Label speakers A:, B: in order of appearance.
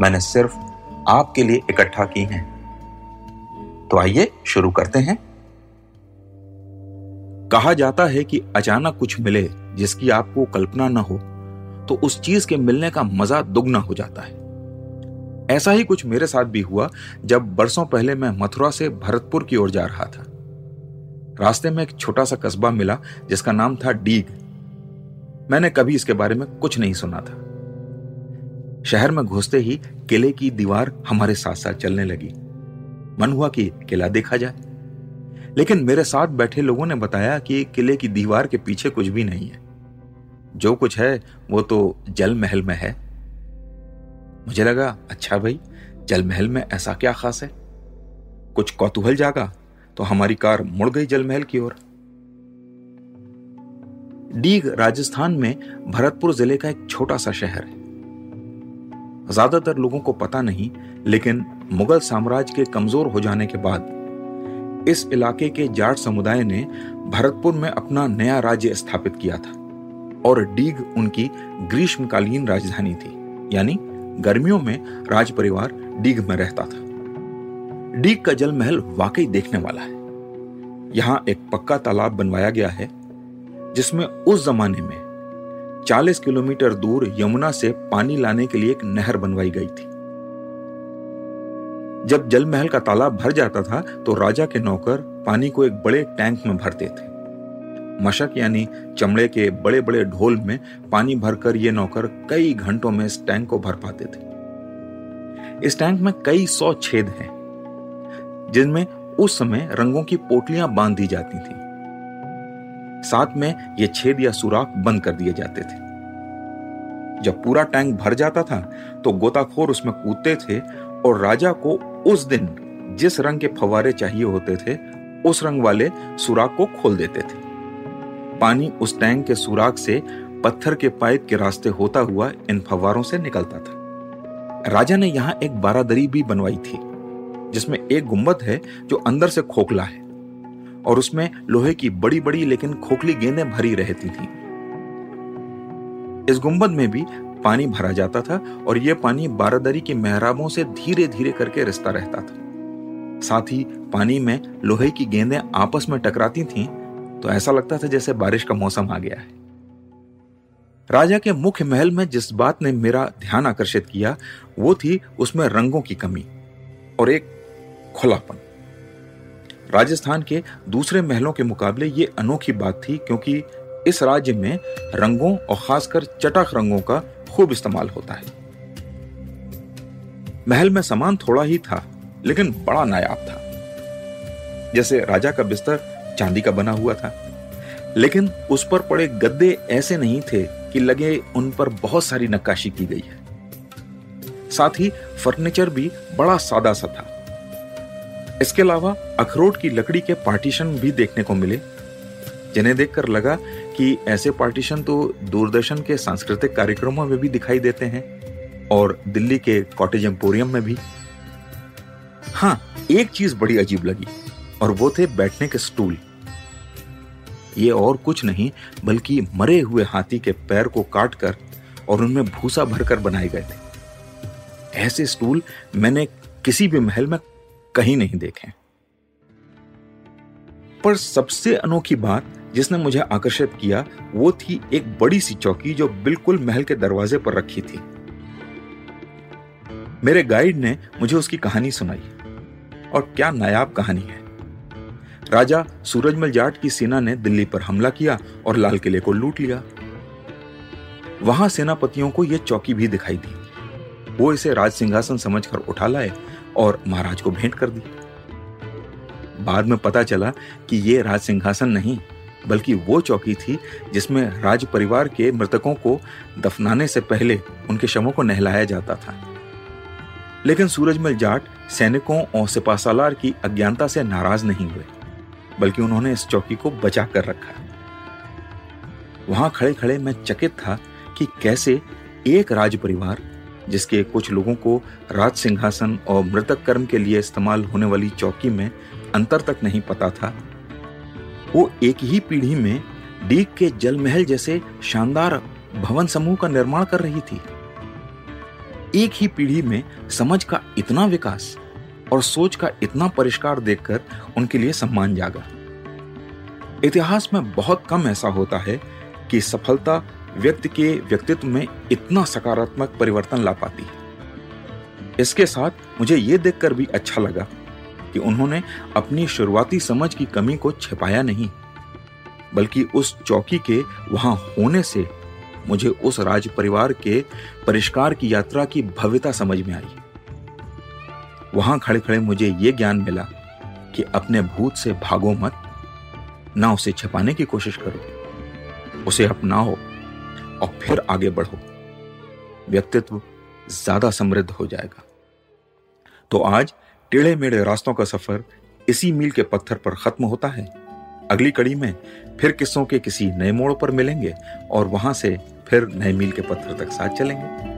A: मैंने सिर्फ़ आपके लिए इकट्ठा की हैं। तो आइए शुरू करते हैं। कहा जाता है कि अचानक कुछ मिले जिसकी आपको कल्पना न हो तो उस चीज़ के मिलने का मज़ा दुगना हो जाता है। ऐसा ही कुछ मेरे साथ भी हुआ जब बरसों पहले मैं मथुरा से भरतपुर की ओर जा रहा था। रास्ते में एक छोटा सा कस्बा मिला जिसका नाम था डीग। मैंने कभी इसके बारे में कुछ नहीं सुना था। शहर में घुसते ही किले की दीवार हमारे साथ साथ चलने लगी। मन हुआ कि किला देखा जाए। लेकिन मेरे साथ बैठे लोगों ने बताया कि किले की दीवार के पीछे कुछ भी नहीं है। जो कुछ है, वो तो जल महल में है। मुझे लगा अच्छा भाई जल महल में ऐसा क्या खास है? कुछ कौतूहल जागा तो हमारी कार मुड़ गई जल महल की ओर। डीग राजस्थान में भरतपुर ज़िले का एक छोटा सा शहर है। ज़्यादातर लोगों को पता नहीं, लेकिन मुगल साम्राज्य के कमज़ोर हो जाने के बाद, इस इलाके के जाट समुदाय ने भरतपुर में अपना नया राज्य स्थापित किया था, और डीग उनकी ग्रीष्मकालीन राजधानी थी, यानी गर्मियों में राज परिवार डीग में रहता था। डीग का जल महल वाकई देखने वाला है। यहाँ एक पक्का तालाब बनवाया गया है, जिसमें उस जमाने में 40 किलोमीटर दूर यमुना से पानी लाने के लिए एक नहर बनवाई गई थी। जब जल महल का तालाब भर जाता था तो राजा के नौकर पानी को एक बड़े टैंक में भरते थे। मशक यानी चमड़े के बड़े बड़े ढोल में पानी भरकर ये नौकर कई घंटों में इस टैंक को भर पाते थे। इस टैंक में कई सौ छेद हैं, जिनमें उस समय रंगों की पोटलियाँ बाँध दी जाती थी। साथ में ये छेद या सुराख बंद कर दिए जाते थे। जब पूरा टैंक भर जाता था तो गोताखोर उसमें कूदते थे और राजा को उस दिन जिस रंग के फवारे चाहिए होते थे, उस रंग वाले सुराख को खोल देते थे। पानी उस टैंक के सुराख से पत्थर के पाइप के रास्ते होता हुआ इन फवारों से निकलता था। राजा ने यहाँ एक बारादरी भी बनवाई थी, जिसमें एक गुंबद है जो अंदर से खोखला है। और उसमें लोहे की बड़ी बड़ी लेकिन खोखली गेंदें भरी रहती थी। इस गुंबद में भी पानी भरा जाता था और यह पानी बारादरी की मेहराबों से धीरे धीरे करके रिश्ता रहता था। साथ ही पानी में लोहे की गेंदें आपस में टकराती थीं तो ऐसा लगता था जैसे बारिश का मौसम आ गया है। राजा के मुख्य महल में जिस बात ने मेरा ध्यान आकर्षित किया, वो थी उसमें रंगों की कमी और एक खुलापन। राजस्थान के दूसरे महलों के मुकाबले ये अनोखी बात थी क्योंकि इस राज्य में रंगों और खासकर चटक रंगों का खूब इस्तेमाल होता है। महल में सामान थोड़ा ही था, लेकिन बड़ा नायाब था। जैसे राजा का बिस्तर चांदी का बना हुआ था। लेकिन उस पर पड़े गद्दे ऐसे नहीं थे कि लगे उन पर बहुत सारी नक्काशी की गई है। साथ ही फर्नीचर भी बड़ा सादा सा था। इसके अलावा अखरोट की लकड़ी के पार्टीशन भी देखने को मिले। जिन्हें देखकर लगा कि ऐसे पार्टीशन तो दूरदर्शन के सांस्कृतिक कार्यक्रमों में भी दिखाई देते हैं और दिल्ली के कॉटेज एम्पोरियम में भी। हाँ एक चीज़ बड़ी अजीब लगी, और वो थे बैठने के स्टूल। ये और कुछ नहीं, बल्कि मरे हुए हाथी के पैर को काटकर और उनमें भूसा भरकर बनाए गए थे। ऐसे स्टूल मैंने किसी भी महल में कहीं नहीं देखे। पर सबसे अनोखी बात जिसने मुझे आकर्षित किया, वो थी एक बड़ी सी चौकी जो बिल्कुल महल के दरवाजे पर रखी थी। मेरे गाइड ने मुझे उसकी कहानी सुनाई। और क्या नायाब कहानी है। राजा सूरजमल जाट की सेना ने दिल्ली पर हमला किया और लाल किले को लूट लिया। वहाँ सेनापतियों को यह चौकी भी दिखाई दी। वो इसे राज सिंहासन समझकर उठा लाए और महाराज को भेंट कर दी। बाद में पता चला कि ये राज सिंहासन नहीं, बल्कि वो चौकी थी जिसमें राज परिवार के मृतकों को दफनाने से पहले उनके शवों को नहलाया जाता था। लेकिन सूरजमल जाट सैनिकों और सिपासालार की अज्ञानता से नाराज़ नहीं हुए, बल्कि उन्होंने इस चौकी को बचा कर रखा। वहाँ खड़े खड़े मैं चकित था कि कैसे एक राज परिवार जिसके कुछ लोगों को राज सिंहासन और मृतक कर्म के लिए इस्तेमाल होने वाली चौकी में अंतर तक नहीं पता था। वो एक ही पीढ़ी में डीक के जल महल जैसे शानदार भवन समूह का निर्माण कर रही थी। एक ही पीढ़ी में समझ का इतना विकास और सोच का इतना परिष्कार देखकर उनके लिए सम्मान जागा। इतिहास में बहुत कम ऐसा होता है कि सफलता व्यक्ति के व्यक्तित्व में इतना सकारात्मक परिवर्तन ला पाती है। इसके साथ मुझे यह देखकर भी अच्छा लगा कि उन्होंने अपनी शुरुआती समझ की कमी को छिपाया नहीं, बल्कि उस चौकी के वहाँ होने से मुझे उस राज परिवार के परिष्कार की यात्रा की भव्यता समझ में आई। वहाँ खड़े खड़े मुझे यह ज्ञान मिला कि अपने भूत से भागो मत, ना उसे छिपाने की कोशिश करो, उसे अपनाओ और फिर आगे बढ़ो। व्यक्तित्व ज़्यादा समृद्ध हो जाएगा। तो आज टेढ़े मेढ़े रास्तों का सफ़र इसी मील के पत्थर पर खत्म होता है। अगली कड़ी में फिर किस्सों के किसी नए मोड़ पर मिलेंगे और वहाँ से फिर नए मील के पत्थर तक साथ चलेंगे।